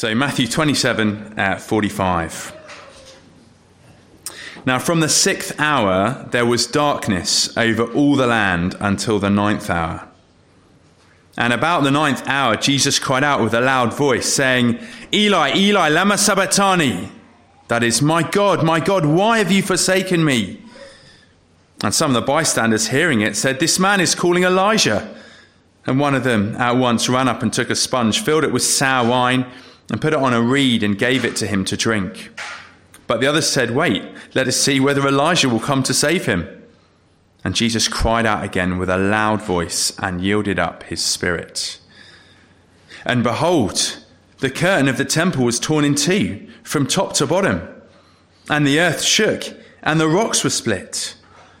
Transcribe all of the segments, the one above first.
So, Matthew 27 uh, 45. Now, from the sixth hour, there was darkness over all the land until the ninth hour. And about the ninth hour, Jesus cried out with a loud voice, saying, Eli, Eli, lama sabachthani. That is, My God, my God, why have you forsaken me? And some of the bystanders hearing it said, This man is calling Elijah. And one of them at once ran up and took a sponge, filled it with sour wine, and put it on a reed and gave it to him to drink. But the others said, Wait, let us see whether Elijah will come to save him. And Jesus cried out again with a loud voice and yielded up his spirit. And behold, the curtain of the temple was torn in two from top to bottom, and the earth shook, and the rocks were split.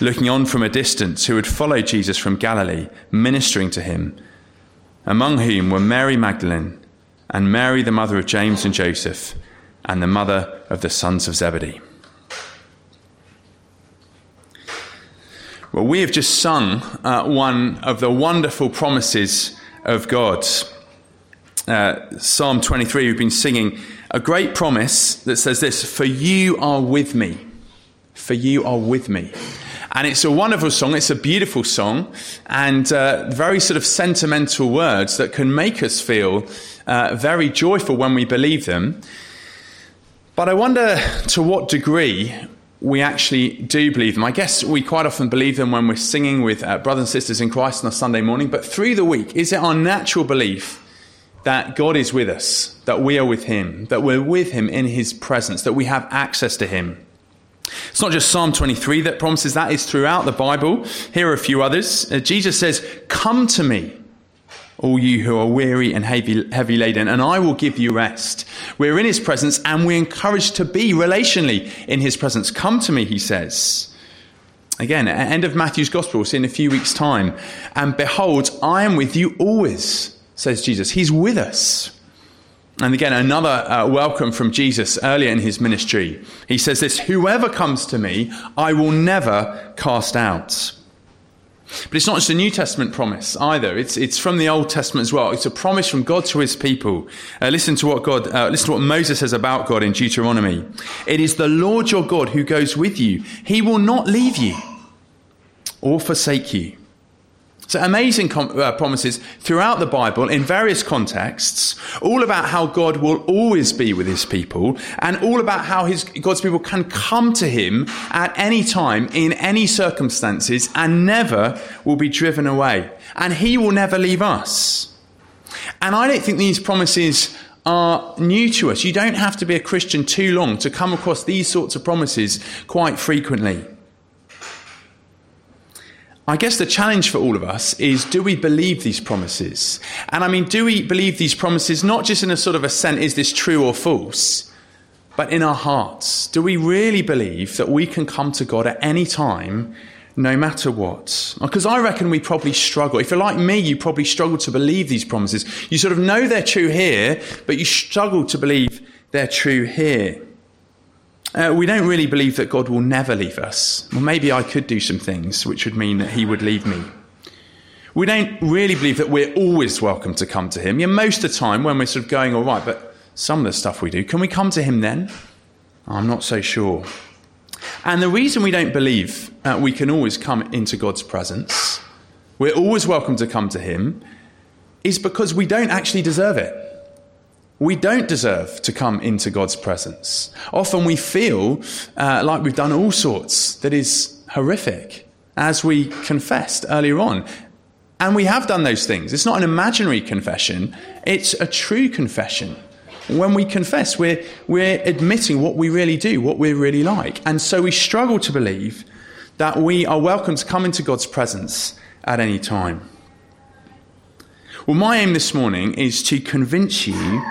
looking on from a distance, who had followed Jesus from Galilee, ministering to him, among whom were Mary Magdalene and Mary, the mother of James and Joseph, and the mother of the sons of Zebedee. Well, we have just sung uh, one of the wonderful promises of God. Uh, Psalm 23, we've been singing a great promise that says this For you are with me. For you are with me. And it's a wonderful song. It's a beautiful song and uh, very sort of sentimental words that can make us feel uh, very joyful when we believe them. But I wonder to what degree we actually do believe them. I guess we quite often believe them when we're singing with uh, brothers and sisters in Christ on a Sunday morning, but through the week, is it our natural belief that God is with us, that we are with Him, that we're with Him in His presence, that we have access to Him? It's not just Psalm 23 that promises that, it's throughout the Bible. Here are a few others. Uh, Jesus says, Come to me all you who are weary and heavy, heavy laden, and I will give you rest. We're in his presence and we're encouraged to be relationally in his presence. Come to me, he says. Again, at end of Matthew's gospel, we'll see in a few weeks' time. And behold, I am with you always, says Jesus. He's with us. And again, another uh, welcome from Jesus earlier in his ministry. He says this Whoever comes to me, I will never cast out. But it's not just a New Testament promise either. It's, it's from the Old Testament as well. It's a promise from God to his people. Uh, listen to what God, uh, listen to what Moses says about God in Deuteronomy. It is the Lord your God who goes with you. He will not leave you or forsake you. So amazing com- uh, promises throughout the Bible in various contexts, all about how God will always be with his people and all about how his, God's people can come to him at any time in any circumstances and never will be driven away. And he will never leave us. And I don't think these promises are new to us. You don't have to be a Christian too long to come across these sorts of promises quite frequently. I guess the challenge for all of us is do we believe these promises? And I mean, do we believe these promises not just in a sort of a sense, is this true or false, but in our hearts? Do we really believe that we can come to God at any time, no matter what? Because I reckon we probably struggle. If you're like me, you probably struggle to believe these promises. You sort of know they're true here, but you struggle to believe they're true here. Uh, we don't really believe that God will never leave us. Well, maybe I could do some things which would mean that He would leave me. We don't really believe that we're always welcome to come to Him. Yeah, most of the time when we're sort of going all right, but some of the stuff we do, can we come to Him then? I'm not so sure. And the reason we don't believe uh, we can always come into God's presence, we're always welcome to come to Him, is because we don't actually deserve it. We don't deserve to come into God's presence. Often we feel uh, like we've done all sorts that is horrific, as we confessed earlier on. And we have done those things. It's not an imaginary confession, it's a true confession. When we confess, we're, we're admitting what we really do, what we're really like. And so we struggle to believe that we are welcome to come into God's presence at any time. Well, my aim this morning is to convince you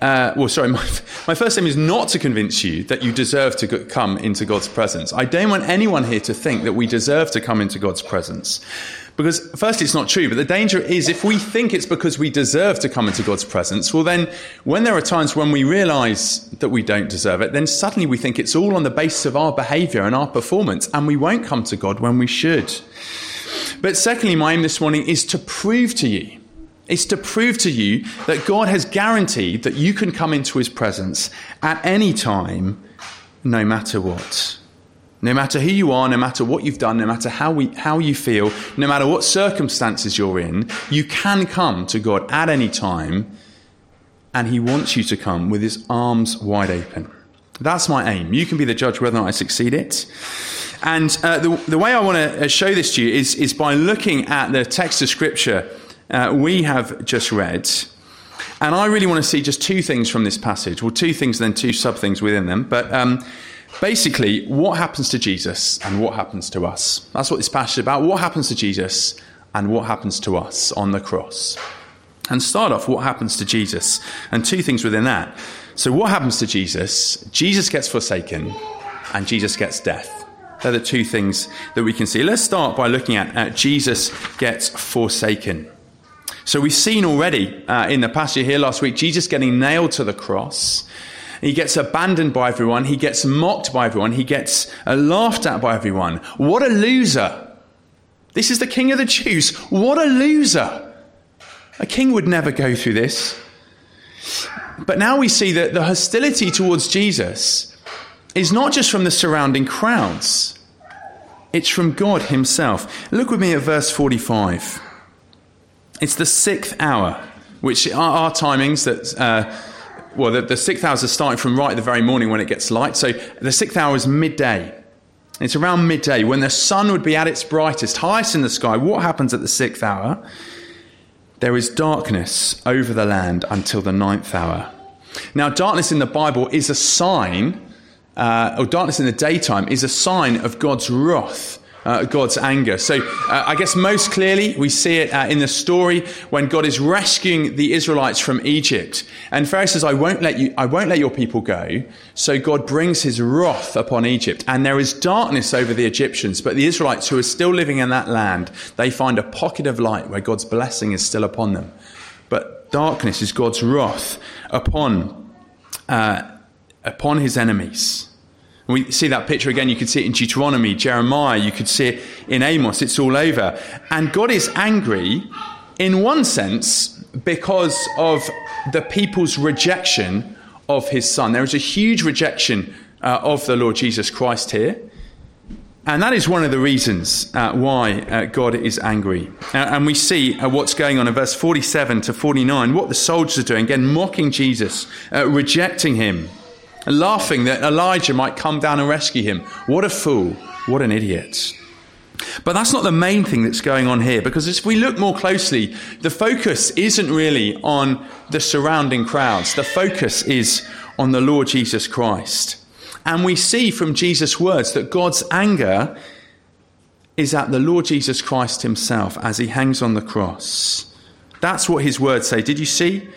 uh, well, sorry, my, my, first aim is not to convince you that you deserve to come into God's presence. I don't want anyone here to think that we deserve to come into God's presence. Because, first, it's not true, but the danger is if we think it's because we deserve to come into God's presence, well, then when there are times when we realize that we don't deserve it, then suddenly we think it's all on the basis of our behavior and our performance, and we won't come to God when we should. But, secondly, my aim this morning is to prove to you it's to prove to you that God has guaranteed that you can come into his presence at any time, no matter what. No matter who you are, no matter what you've done, no matter how, we, how you feel, no matter what circumstances you're in, you can come to God at any time, and He wants you to come with His arms wide open. That's my aim. You can be the judge whether or not I succeed it. And uh, the, the way I want to uh, show this to you is, is by looking at the text of Scripture uh, we have just read. And I really want to see just two things from this passage. Well, two things, then two sub things within them. But um, basically, what happens to Jesus and what happens to us? That's what this passage is about. What happens to Jesus and what happens to us on the cross? And start off, what happens to Jesus? And two things within that. So, what happens to Jesus? Jesus gets forsaken and Jesus gets death. They're the two things that we can see. Let's start by looking at, at Jesus gets forsaken. So we've seen already uh, in the passage here last week Jesus getting nailed to the cross. He gets abandoned by everyone. He gets mocked by everyone. He gets uh, laughed at by everyone. What a loser. This is the king of the Jews. What a loser. A king would never go through this. But now we see that the hostility towards Jesus is not just from the surrounding crowds, it's from God Himself. Look with me at verse 45. It's the sixth hour, which are our timings that. Uh, well, the, the sixth hours are starting from right at the very morning when it gets light. So the sixth hour is midday. It's around midday when the sun would be at its brightest, highest in the sky. What happens at the sixth hour? There is darkness over the land until the ninth hour. Now, darkness in the Bible is a sign, uh, or darkness in the daytime is a sign of God's wrath uh, God's anger. So uh, I guess most clearly we see it uh, in the story when God is rescuing the Israelites from Egypt. And Pharaoh says, I won't let you, I won't let your people go. So God brings his wrath upon Egypt and there is darkness over the Egyptians. But the Israelites who are still living in that land, they find a pocket of light where God's blessing is still upon them. But darkness is God's wrath upon, uh, upon his enemies. We see that picture again. You could see it in Deuteronomy, Jeremiah. You could see it in Amos. It's all over. And God is angry in one sense because of the people's rejection of his son. There is a huge rejection uh, of the Lord Jesus Christ here. And that is one of the reasons uh, why uh, God is angry. Uh, and we see uh, what's going on in verse 47 to 49, what the soldiers are doing, again, mocking Jesus, uh, rejecting him laughing that Elijah might come down and rescue him. What a fool. What an idiot. But that's not the main thing that's going on here, because if we look more closely, the focus isn't really on the surrounding crowds. The focus is on the Lord Jesus Christ. And we see from Jesus' words that God's anger is at the Lord Jesus Christ himself as he hangs on the cross. That's what his words say. Did you see?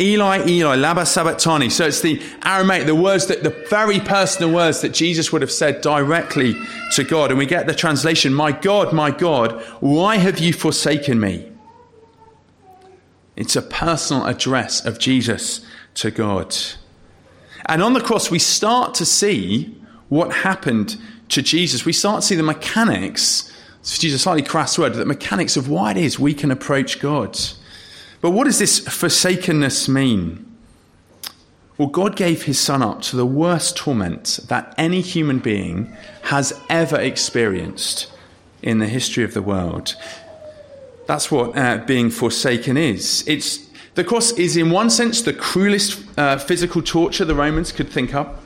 Eli, Eli, lama sabachthani. So it's the Aramaic, the words that, the very personal words that Jesus would have said directly to God. And we get the translation, My God, my God, why have you forsaken me? It's a personal address of Jesus to God. And on the cross, we start to see what happened to Jesus. We start to see the mechanics, to use a slightly crass word, the mechanics of why it is we can approach God. But what does this forsakenness mean? Well, God gave his son up to the worst torment that any human being has ever experienced in the history of the world. That's what uh, being forsaken is. It's, the cross is, in one sense, the cruelest uh, physical torture the Romans could think up.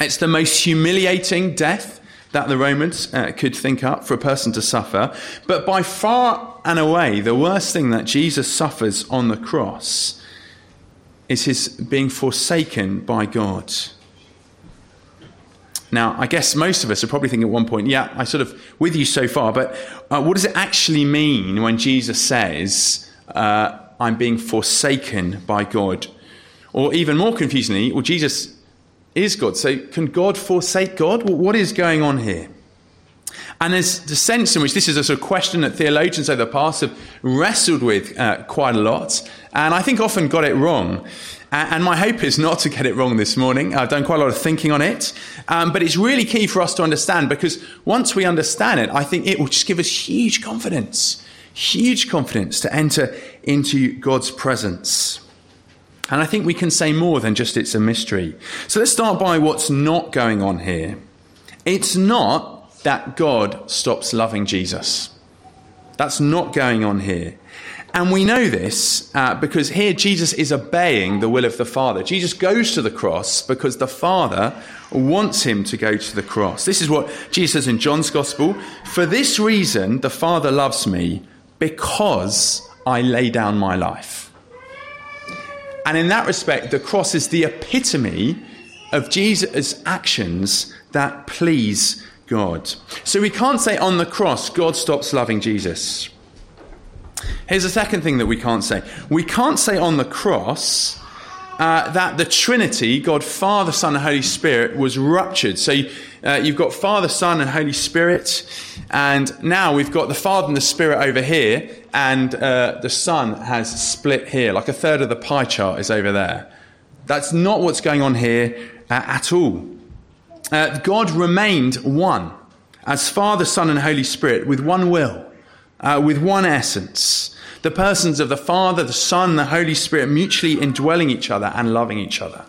It's the most humiliating death that the Romans uh, could think up for a person to suffer. But by far and away, the worst thing that Jesus suffers on the cross is his being forsaken by God. Now, I guess most of us are probably thinking at one point, yeah, I sort of with you so far, but uh, what does it actually mean when Jesus says, uh, I'm being forsaken by God? or even more confusingly, well, Jesus is God. So can God forsake God? Well, what is going on here? And there's the sense in which this is a sort of question that theologians over the past have wrestled with uh, quite a lot, and I think often got it wrong. And my hope is not to get it wrong this morning. I've done quite a lot of thinking on it. Um, but it's really key for us to understand because once we understand it, I think it will just give us huge confidence, huge confidence to enter into God's presence. And I think we can say more than just it's a mystery. So let's start by what's not going on here. It's not that God stops loving Jesus. That's not going on here. And we know this uh, because here Jesus is obeying the will of the Father. Jesus goes to the cross because the Father wants him to go to the cross. This is what Jesus says in John's Gospel For this reason, the Father loves me because I lay down my life. And in that respect, the cross is the epitome of Jesus' actions that please God. So we can't say on the cross, God stops loving Jesus. Here's the second thing that we can't say. We can't say on the cross uh, that the Trinity, God, Father, Son, and Holy Spirit, was ruptured. So uh, you've got Father, Son, and Holy Spirit, and now we've got the Father and the Spirit over here, and uh, the Son has split here. Like a third of the pie chart is over there. That's not what's going on here uh, at all. Uh, God remained one as Father, Son, and Holy Spirit with one will uh, with one essence. The persons of the Father, the Son, the Holy Spirit mutually indwelling each other and loving each other.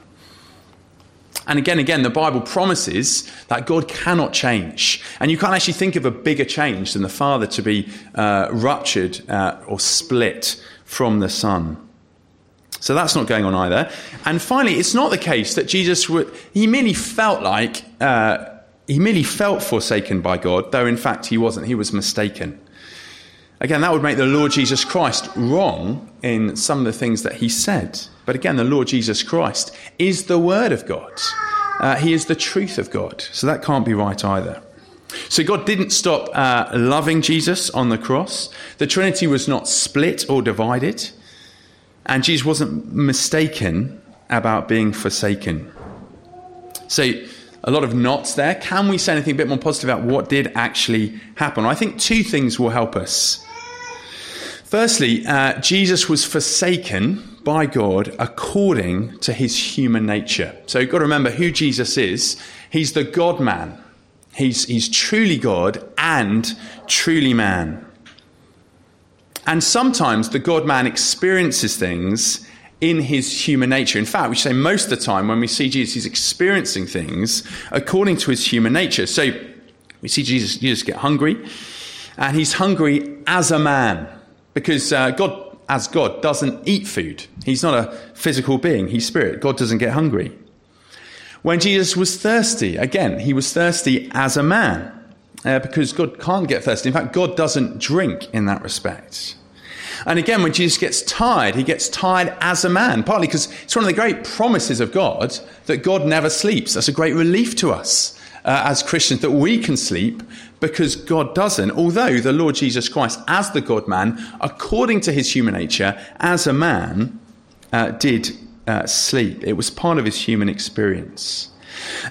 And again, again, the Bible promises that God cannot change. And you can't actually think of a bigger change than the Father to be uh, ruptured uh, or split from the Son. So that's not going on either. And finally, it's not the case that Jesus, would, he merely felt like, uh, he merely felt forsaken by God, though in fact he wasn't. He was mistaken. Again, that would make the Lord Jesus Christ wrong in some of the things that he said. But again, the Lord Jesus Christ is the Word of God. Uh, he is the truth of God. So that can't be right either. So God didn't stop uh, loving Jesus on the cross. The Trinity was not split or divided. And Jesus wasn't mistaken about being forsaken. So a lot of knots there. Can we say anything a bit more positive about what did actually happen? I think two things will help us. Firstly, uh, Jesus was forsaken by God according to his human nature. So you've got to remember who Jesus is. He's the God man. He's, he's truly God and truly man. And sometimes the God man experiences things in his human nature. In fact, we say most of the time when we see Jesus, he's experiencing things according to his human nature. So we see Jesus, Jesus get hungry, and he's hungry as a man because uh, God, as God, doesn't eat food. He's not a physical being, he's spirit. God doesn't get hungry. When Jesus was thirsty, again, he was thirsty as a man uh, because God can't get thirsty. In fact, God doesn't drink in that respect. And again, when Jesus gets tired, he gets tired as a man, partly because it's one of the great promises of God that God never sleeps. That's a great relief to us uh, as Christians that we can sleep because God doesn't. Although the Lord Jesus Christ, as the God man, according to his human nature, as a man, uh, did uh, sleep. It was part of his human experience.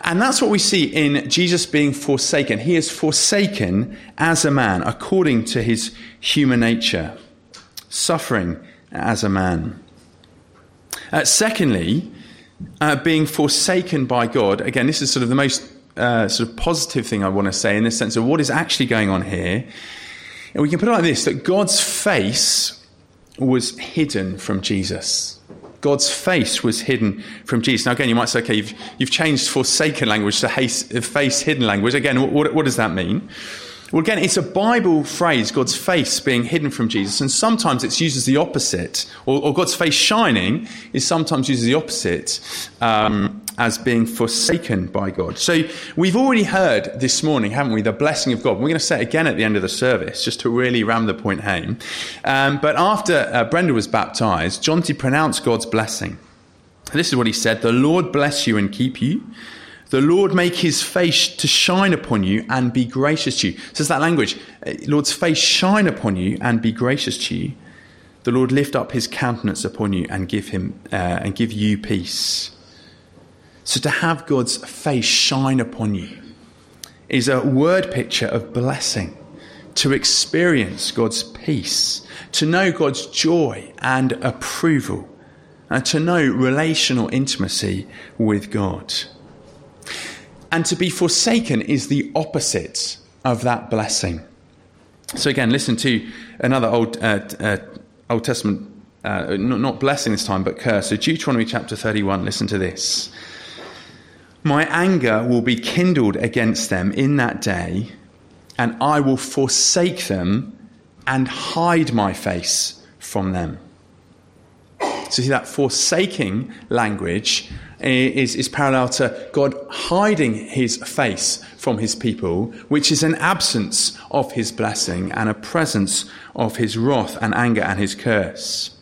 And that's what we see in Jesus being forsaken. He is forsaken as a man, according to his human nature, suffering as a man. Uh, secondly, uh, being forsaken by God. Again, this is sort of the most uh, sort of positive thing I want to say in the sense of what is actually going on here. And we can put it like this that God's face was hidden from Jesus. God's face was hidden from Jesus. Now, again, you might say, okay, you've, you've changed forsaken language to face hidden language. Again, what, what does that mean? Well, again, it's a Bible phrase, God's face being hidden from Jesus, and sometimes it's used as the opposite, or, or God's face shining is sometimes used as the opposite um, as being forsaken by God. So we've already heard this morning, haven't we, the blessing of God. We're going to say it again at the end of the service, just to really ram the point home. Um, but after uh, Brenda was baptized, Jonty pronounced God's blessing. This is what he said The Lord bless you and keep you. The Lord make his face to shine upon you and be gracious to you. Says that language, uh, Lord's face shine upon you and be gracious to you. the Lord lift up his countenance upon you and give him uh, and give you peace. So to have God's face shine upon you is a word picture of blessing. To experience God's peace, to know God's joy and approval, and to know relational intimacy with God. And to be forsaken is the opposite of that blessing. So again, listen to another Old uh, uh, Old Testament, uh, not, not blessing this time, but curse. So Deuteronomy chapter 31, listen to this. My anger will be kindled against them in that day, and I will forsake them and hide my face from them. So, see that forsaking language eh, is, is parallel to God hiding his face from his people, which is an absence of his blessing and a presence of his wrath and anger and his curse.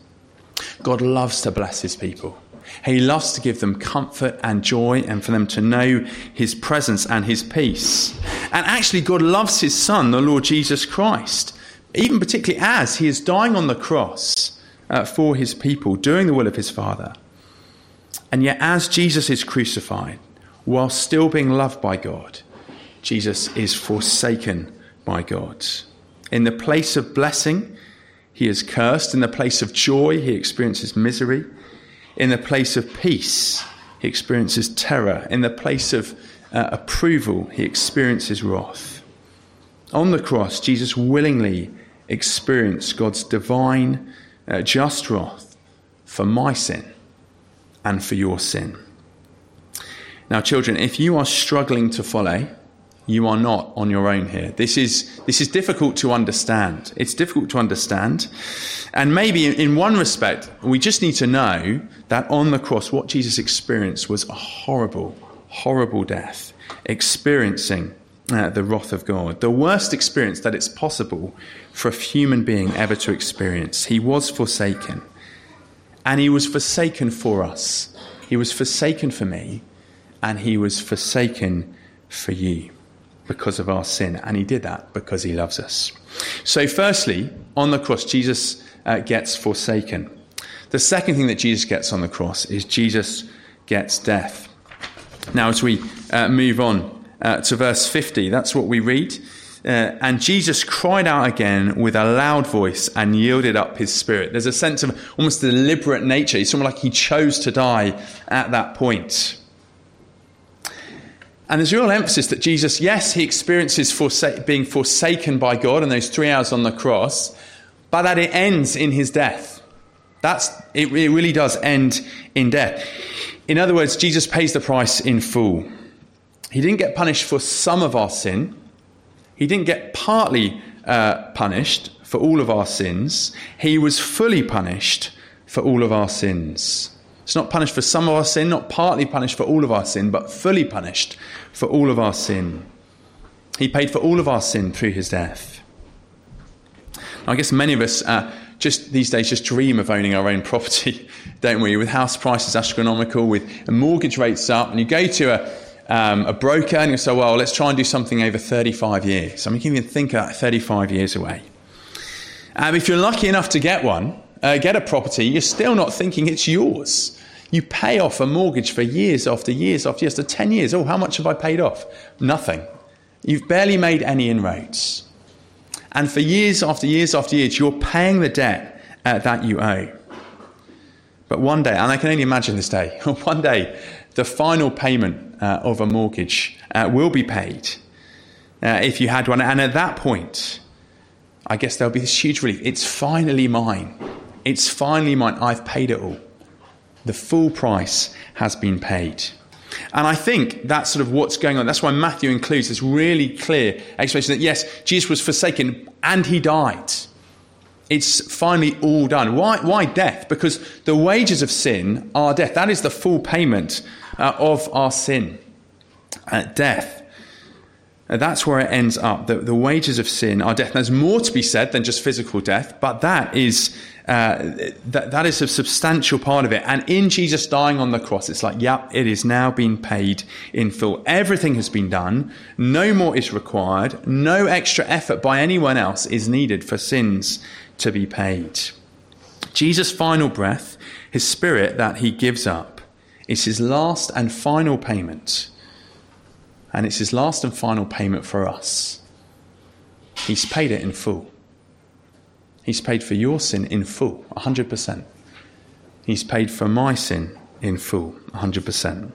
God loves to bless his people. He loves to give them comfort and joy and for them to know his presence and his peace. And actually, God loves his son, the Lord Jesus Christ, even particularly as he is dying on the cross uh, for his people, doing the will of his Father. And yet, as Jesus is crucified, while still being loved by God, Jesus is forsaken by God. In the place of blessing, he is cursed. In the place of joy, he experiences misery. In the place of peace, he experiences terror. In the place of uh, approval, he experiences wrath. On the cross, Jesus willingly experienced God's divine, uh, just wrath for my sin and for your sin. Now, children, if you are struggling to follow, you are not on your own here. This is, this is difficult to understand. It's difficult to understand. And maybe in one respect, we just need to know that on the cross, what Jesus experienced was a horrible, horrible death, experiencing uh, the wrath of God, the worst experience that it's possible for a human being ever to experience. He was forsaken. And he was forsaken for us. He was forsaken for me, and he was forsaken for you because of our sin. And he did that because he loves us. So, firstly, on the cross, Jesus uh, gets forsaken. The second thing that Jesus gets on the cross is Jesus gets death. Now, as we uh, move on uh, to verse 50, that's what we read. Uh, and Jesus cried out again with a loud voice and yielded up his spirit. There's a sense of almost deliberate nature. It's almost like he chose to die at that point. And there's real emphasis that Jesus, yes, he experiences being forsaken by God in those three hours on the cross, but that it ends in his death. That's, it, it really does end in death. In other words, Jesus pays the price in full. He didn't get punished for some of our sin, he didn't get partly uh, punished for all of our sins. He was fully punished for all of our sins. It's not punished for some of our sin, not partly punished for all of our sin, but fully punished for all of our sin. He paid for all of our sin through his death. Now, I guess many of us uh, just these days just dream of owning our own property, don't we? With house prices astronomical, with mortgage rates up, and you go to a, um, a broker and you say, well, let's try and do something over 35 years. I mean, you can even think of that 35 years away. Um, if you're lucky enough to get one, uh, get a property, you're still not thinking it's yours. You pay off a mortgage for years after years after years, to 10 years. Oh, how much have I paid off? Nothing. You've barely made any inroads. And for years after years after years, you're paying the debt uh, that you owe. But one day, and I can only imagine this day, one day, the final payment uh, of a mortgage uh, will be paid uh, if you had one. And at that point, I guess there'll be this huge relief. It's finally mine. It's finally mine. I've paid it all. The full price has been paid. And I think that's sort of what's going on. That's why Matthew includes this really clear explanation that yes, Jesus was forsaken and he died. It's finally all done. Why, why death? Because the wages of sin are death. That is the full payment uh, of our sin. Uh, death. Uh, that's where it ends up. The, the wages of sin are death. There's more to be said than just physical death, but that is uh, that, that is a substantial part of it. And in Jesus dying on the cross, it's like, yep, it is now been paid in full. Everything has been done. No more is required. No extra effort by anyone else is needed for sins to be paid. Jesus' final breath, his spirit that he gives up, is his last and final payment. And it's his last and final payment for us. He's paid it in full. He's paid for your sin in full, 100%. He's paid for my sin in full, 100%.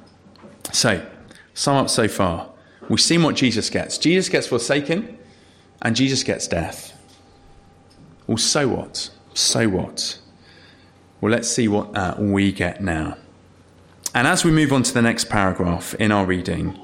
So, sum up so far. We've seen what Jesus gets. Jesus gets forsaken, and Jesus gets death. Well, so what? So what? Well, let's see what uh, we get now. And as we move on to the next paragraph in our reading,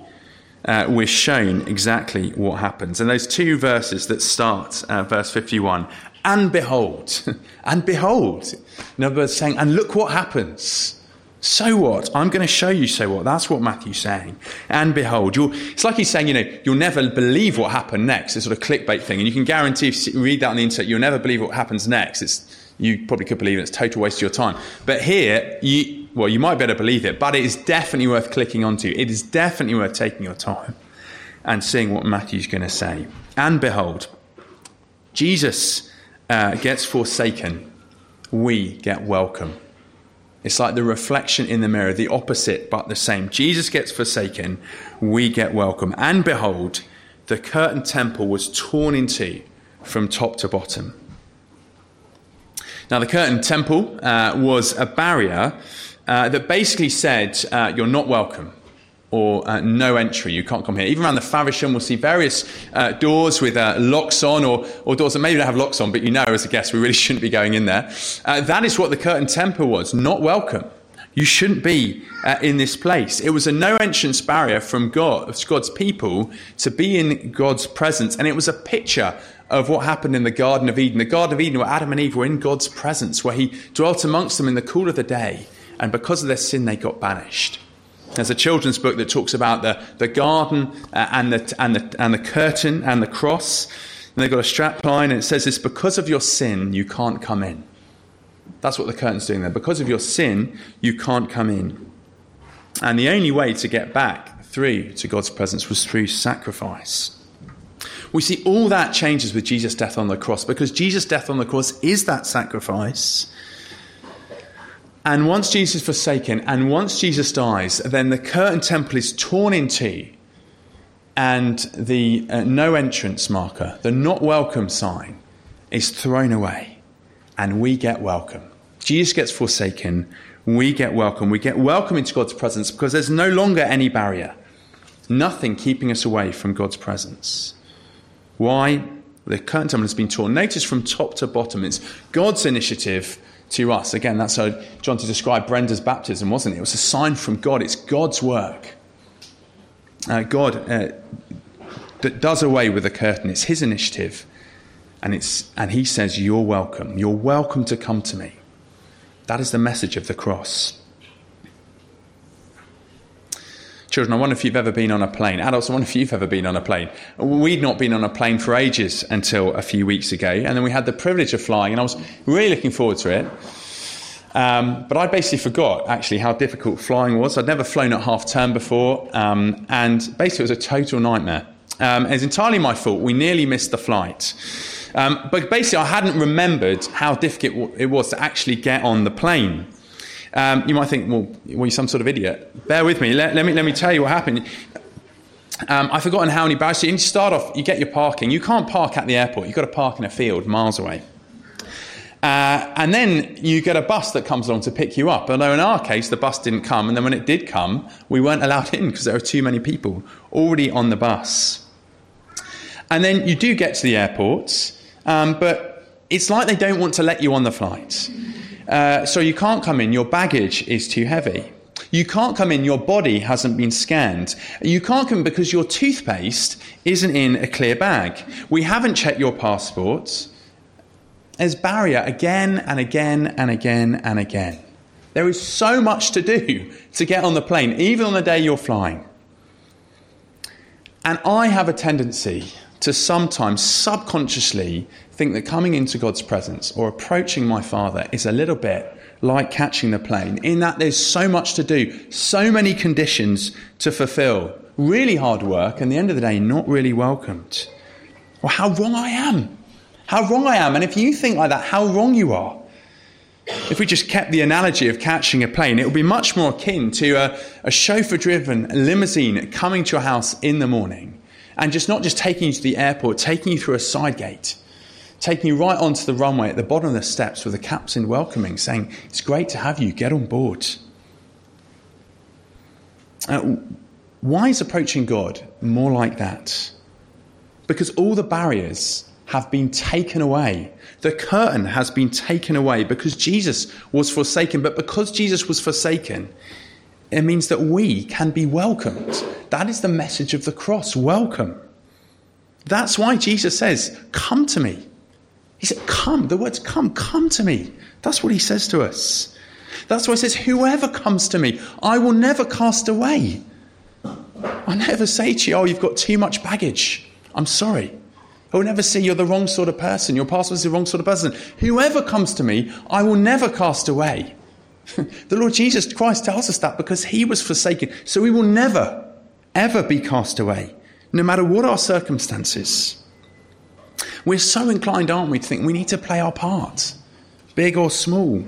uh, we're shown exactly what happens. And those two verses that start, uh, verse 51, and behold, and behold, in other words, saying, and look what happens. So what? I'm going to show you so what. That's what Matthew's saying. And behold, it's like he's saying, you know, you'll never believe what happened next. It's sort of clickbait thing. And you can guarantee if you read that on the internet, you'll never believe what happens next. It's, you probably could believe it. It's total waste of your time. But here, you, well, you might better believe it, but it is definitely worth clicking onto. It is definitely worth taking your time and seeing what Matthew's going to say. And behold, Jesus uh, gets forsaken. We get welcome. It's like the reflection in the mirror, the opposite but the same. Jesus gets forsaken, we get welcome. And behold, the curtain temple was torn in two from top to bottom. Now, the curtain temple uh, was a barrier uh, that basically said, uh, You're not welcome or uh, no entry. You can't come here. Even around the Faversham, we'll see various uh, doors with uh, locks on, or, or doors that maybe don't have locks on, but you know as a guest we really shouldn't be going in there. Uh, that is what the curtain temple was not welcome. You shouldn't be uh, in this place. It was a no entrance barrier from God, God's people to be in God's presence. And it was a picture of what happened in the Garden of Eden. The Garden of Eden, where Adam and Eve were in God's presence, where He dwelt amongst them in the cool of the day. And because of their sin, they got banished. There's a children's book that talks about the, the garden uh, and, the, and, the, and the curtain and the cross. And they've got a strap line, and it says this because of your sin, you can't come in. That's what the curtain's doing there. Because of your sin, you can't come in. And the only way to get back through to God's presence was through sacrifice. We see all that changes with Jesus' death on the cross because Jesus' death on the cross is that sacrifice. And once Jesus is forsaken and once Jesus dies, then the curtain temple is torn in two and the uh, no entrance marker, the not welcome sign, is thrown away and we get welcome. Jesus gets forsaken, we get welcome. We get welcome into God's presence because there's no longer any barrier, nothing keeping us away from God's presence. Why? The curtain temple has been torn. Notice from top to bottom, it's God's initiative to us. Again, that's how Jonty describe Brenda's baptism, wasn't it? It was a sign from God. It's God's work. Uh, God uh, that does away with the curtain. It's His initiative, and it's and He says, "You're welcome. You're welcome to come to me." That is the message of the cross. Children, I wonder if you've ever been on a plane. Adults, I wonder if you've ever been on a plane. We'd not been on a plane for ages until a few weeks ago, and then we had the privilege of flying, and I was really looking forward to it. Um, but I basically forgot actually how difficult flying was. I'd never flown at half term before, um, and basically it was a total nightmare. Um, it's entirely my fault. We nearly missed the flight. Um, but basically, I hadn't remembered how difficult it was to actually get on the plane. Um, you might think, well, were you some sort of idiot? Bear with me. Let, let me. let me tell you what happened. Um, I've forgotten how many. So you start off, you get your parking. You can't park at the airport. You've got to park in a field miles away. Uh, and then you get a bus that comes along to pick you up. Although in our case, the bus didn't come. And then when it did come, we weren't allowed in because there were too many people already on the bus. And then you do get to the airport, um, but it's like they don't want to let you on the flight. Uh, so you can't come in, your baggage is too heavy. You can't come in, your body hasn't been scanned. You can't come because your toothpaste isn't in a clear bag. We haven't checked your passports. There's barrier again and again and again and again. There is so much to do to get on the plane, even on the day you're flying. And I have a tendency to sometimes subconsciously think that coming into God's presence or approaching my Father is a little bit like catching the plane, in that there's so much to do, so many conditions to fulfill, really hard work, and the end of the day, not really welcomed. Well, how wrong I am. How wrong I am. And if you think like that, how wrong you are. if we just kept the analogy of catching a plane, it would be much more akin to a, a chauffeur driven limousine coming to your house in the morning and just not just taking you to the airport, taking you through a side gate, taking you right onto the runway at the bottom of the steps with the captain welcoming, saying, It's great to have you, get on board. Uh, why is approaching God more like that? Because all the barriers have been taken away the curtain has been taken away because Jesus was forsaken. But because Jesus was forsaken, it means that we can be welcomed. That is the message of the cross welcome. That's why Jesus says, Come to me. He said, Come. The words come, come to me. That's what he says to us. That's why he says, Whoever comes to me, I will never cast away. I never say to you, Oh, you've got too much baggage. I'm sorry. I will never say you're the wrong sort of person. Your pastor is the wrong sort of person. Whoever comes to me, I will never cast away. the Lord Jesus Christ tells us that because he was forsaken. So we will never, ever be cast away, no matter what our circumstances. We're so inclined, aren't we, to think we need to play our part, big or small.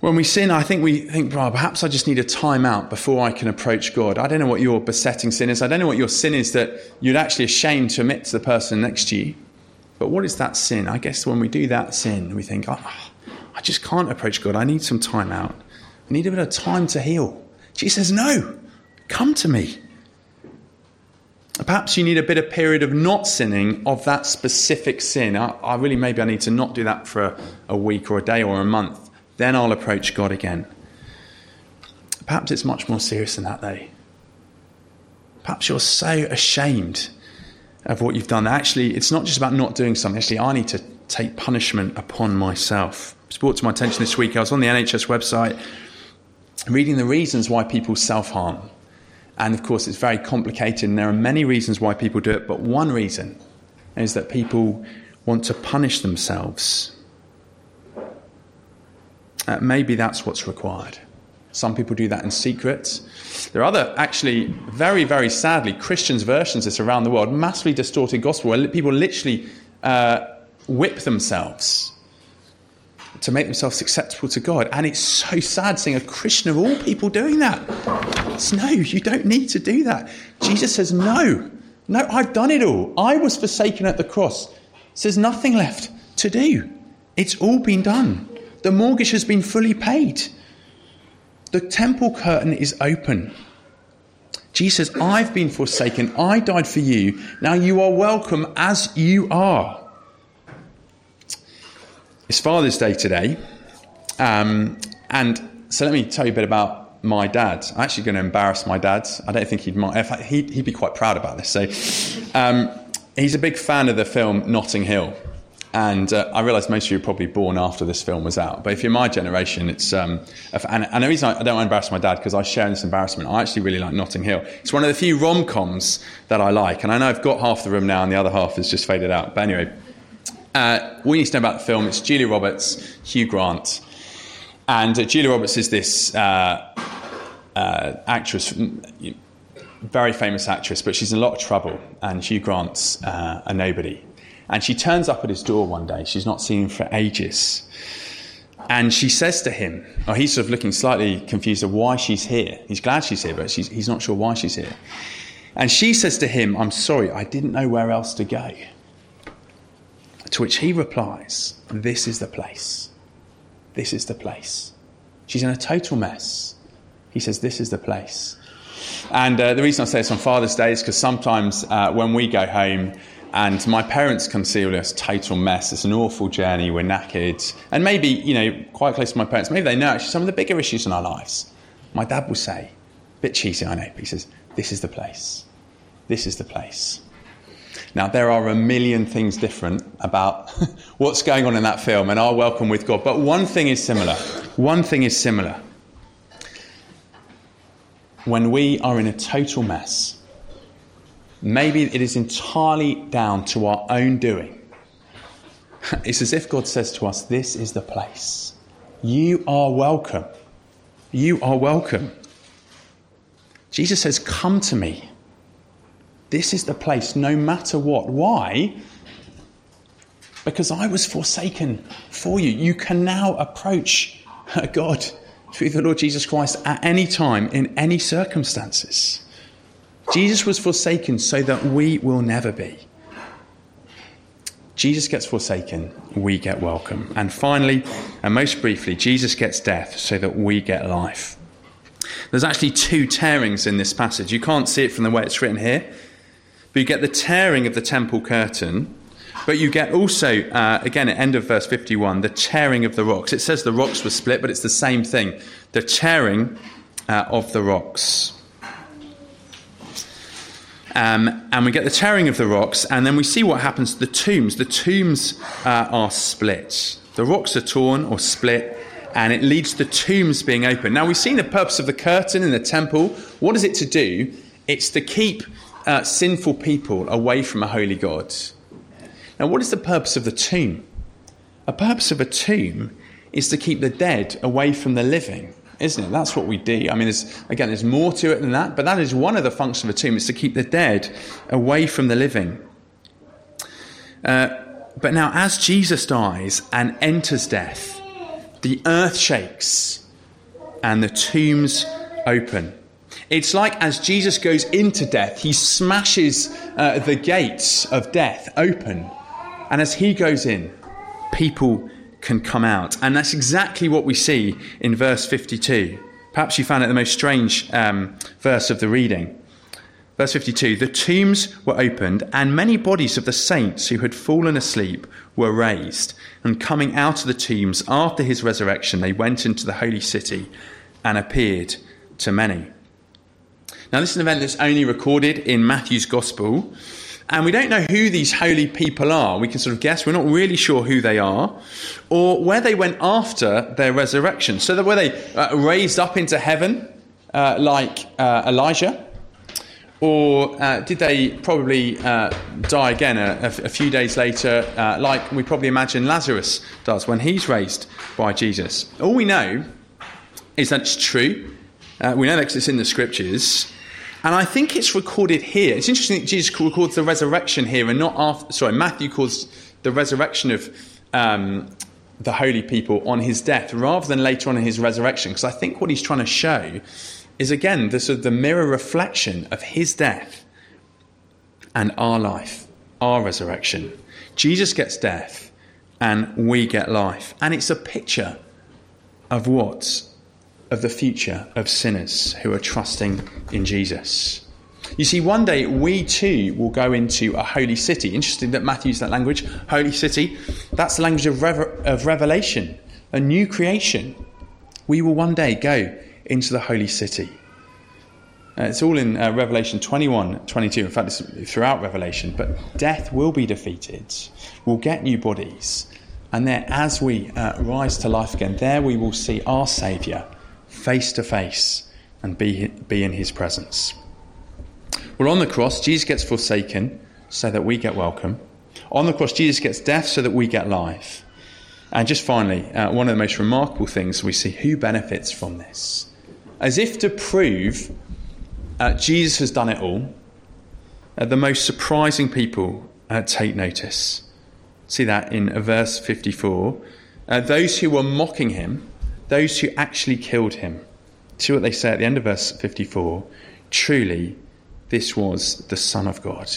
When we sin, I think we think, well, perhaps I just need a time out before I can approach God. I don't know what your besetting sin is. I don't know what your sin is that you'd actually ashamed to admit to the person next to you. But what is that sin? I guess when we do that sin, we think, oh, I just can't approach God. I need some time out. I need a bit of time to heal. She says, no, come to me. Perhaps you need a bit of period of not sinning of that specific sin. I, I really, maybe I need to not do that for a, a week or a day or a month. Then I'll approach God again. Perhaps it's much more serious than that, though. Perhaps you're so ashamed of what you've done. Actually, it's not just about not doing something. Actually, I need to take punishment upon myself. It's brought to my attention this week. I was on the NHS website reading the reasons why people self harm. And of course, it's very complicated, and there are many reasons why people do it. But one reason is that people want to punish themselves uh, maybe that's what's required. Some people do that in secret. There are other, actually, very, very sadly, Christians' versions of this around the world, massively distorted gospel, where people literally uh, whip themselves to make themselves acceptable to God. And it's so sad seeing a Christian of all people doing that. It's, no, you don't need to do that. Jesus says, No, no, I've done it all. I was forsaken at the cross. There's nothing left to do. It's all been done. The mortgage has been fully paid. The temple curtain is open. Jesus I've been forsaken. I died for you. Now you are welcome as you are. It's Father's Day today. Um, and so let me tell you a bit about my dad. I'm actually going to embarrass my dad. I don't think he'd mind. In fact, he'd, he'd be quite proud about this. So um, he's a big fan of the film Notting Hill. And uh, I realise most of you are probably born after this film was out. But if you're my generation, it's. Um, and, and, the reason I, I don't want to embarrass my dad, because I share in this embarrassment, I actually really like Notting Hill. It's one of the few rom coms that I like. And I know I've got half the room now, and the other half has just faded out. But anyway, uh, we need to know about the film. It's Julia Roberts, Hugh Grant. And uh, Julia Roberts is this uh, uh, actress, very famous actress, but she's in a lot of trouble. And Hugh Grant's uh, a nobody. And she turns up at his door one day. She's not seen him for ages. And she says to him, or he's sort of looking slightly confused of why she's here. He's glad she's here, but he's not sure why she's here. And she says to him, I'm sorry, I didn't know where else to go. To which he replies, This is the place. This is the place. She's in a total mess. He says, This is the place. And uh, the reason I say this on Father's Day is because sometimes uh, when we go home, and my parents conceal us total mess. It's an awful journey. We're knackered. And maybe, you know, quite close to my parents, maybe they know actually some of the bigger issues in our lives. My dad will say, a bit cheesy, I know, but he says, This is the place. This is the place. Now, there are a million things different about what's going on in that film and our welcome with God, but one thing is similar. One thing is similar. When we are in a total mess, Maybe it is entirely down to our own doing. It's as if God says to us, This is the place. You are welcome. You are welcome. Jesus says, Come to me. This is the place, no matter what. Why? because I was forsaken for you. You can now approach uh, God through the Lord Jesus Christ at any time, in any circumstances. Jesus was forsaken so that we will never be. Jesus gets forsaken, we get welcome. And finally, and most briefly, Jesus gets death so that we get life. There's actually two tearings in this passage. You can't see it from the way it's written here, but you get the tearing of the temple curtain, but you get also, uh, again, at end of verse 51, the tearing of the rocks. It says the rocks were split, but it's the same thing the tearing uh, of the rocks. Um, and we get the tearing of the rocks, and then we see what happens to the tombs. The tombs uh, are split. The rocks are torn or split, and it leads to the tombs being open. Now, we've seen the purpose of the curtain in the temple. What is it to do? It's to keep uh, sinful people away from a holy God. Now, what is the purpose of the tomb? A purpose of a tomb is to keep the dead away from the living isn't it? That's what we do. I mean, there's, again, there's more to it than that, but that is one of the functions of a tomb, is to keep the dead away from the living. Uh, but now, as Jesus dies and enters death, the earth shakes and the tombs open. It's like as Jesus goes into death, he smashes uh, the gates of death open. And as he goes in, people can come out. And that's exactly what we see in verse 52. Perhaps you found it the most strange um, verse of the reading. Verse 52 The tombs were opened, and many bodies of the saints who had fallen asleep were raised. And coming out of the tombs after his resurrection, they went into the holy city and appeared to many. Now, this is an event that's only recorded in Matthew's Gospel. And we don't know who these holy people are. We can sort of guess. We're not really sure who they are or where they went after their resurrection. So, were they uh, raised up into heaven uh, like uh, Elijah? Or uh, did they probably uh, die again a, a, few days later, uh, like we probably imagine Lazarus does when he's raised by Jesus? All we know is that it's true. we know that it's in the scriptures. And I think it's recorded here. It's interesting that Jesus records the resurrection here and not after, sorry, Matthew calls the resurrection of um, the holy people on his death rather than later on in his resurrection. Because I think what he's trying to show is again the sort of the mirror reflection of his death and our life, our resurrection. Jesus gets death and we get life. And it's a picture of what of the future of sinners who are trusting in Jesus. You see, one day we too will go into a holy city. Interesting that Matthew used that language, holy city. That's the language of, rever- of revelation, a new creation. We will one day go into the holy city. Uh, it's all in uh, Revelation 21, 22. In fact, it's throughout Revelation. But death will be defeated. We'll get new bodies. And there, as we uh, rise to life again, there we will see our Saviour face to face and be, be in his presence. Well, on the cross, Jesus gets forsaken so that we get welcome. On the cross, Jesus gets death so that we get life. And just finally, uh, one of the most remarkable things we see who benefits from this. As if to prove uh, Jesus has done it all, uh, the most surprising people uh, take notice. See that in verse 54. Uh, those who were mocking him those who actually killed him. See what they say at the end of verse 54 truly, this was the Son of God.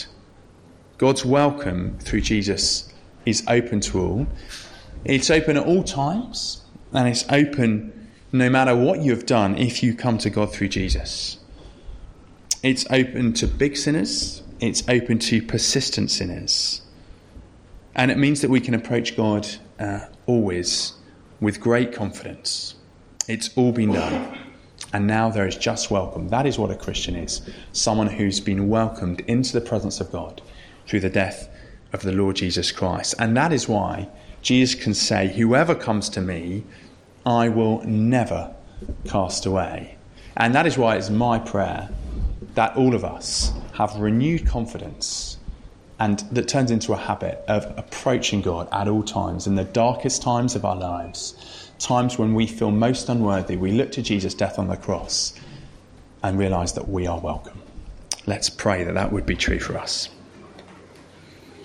God's welcome through Jesus is open to all. It's open at all times, and it's open no matter what you have done if you come to God through Jesus. It's open to big sinners, it's open to persistent sinners. And it means that we can approach God uh, always with great confidence. It's all been done. And now there is just welcome. That is what a Christian is someone who's been welcomed into the presence of God through the death of the Lord Jesus Christ. And that is why Jesus can say, Whoever comes to me, I will never cast away. And that is why it's my prayer that all of us have renewed confidence and that turns into a habit of approaching God at all times, in the darkest times of our lives, times when we feel most unworthy, we look to Jesus' death on the cross and realize that we are welcome. Let's pray that that would be true for us.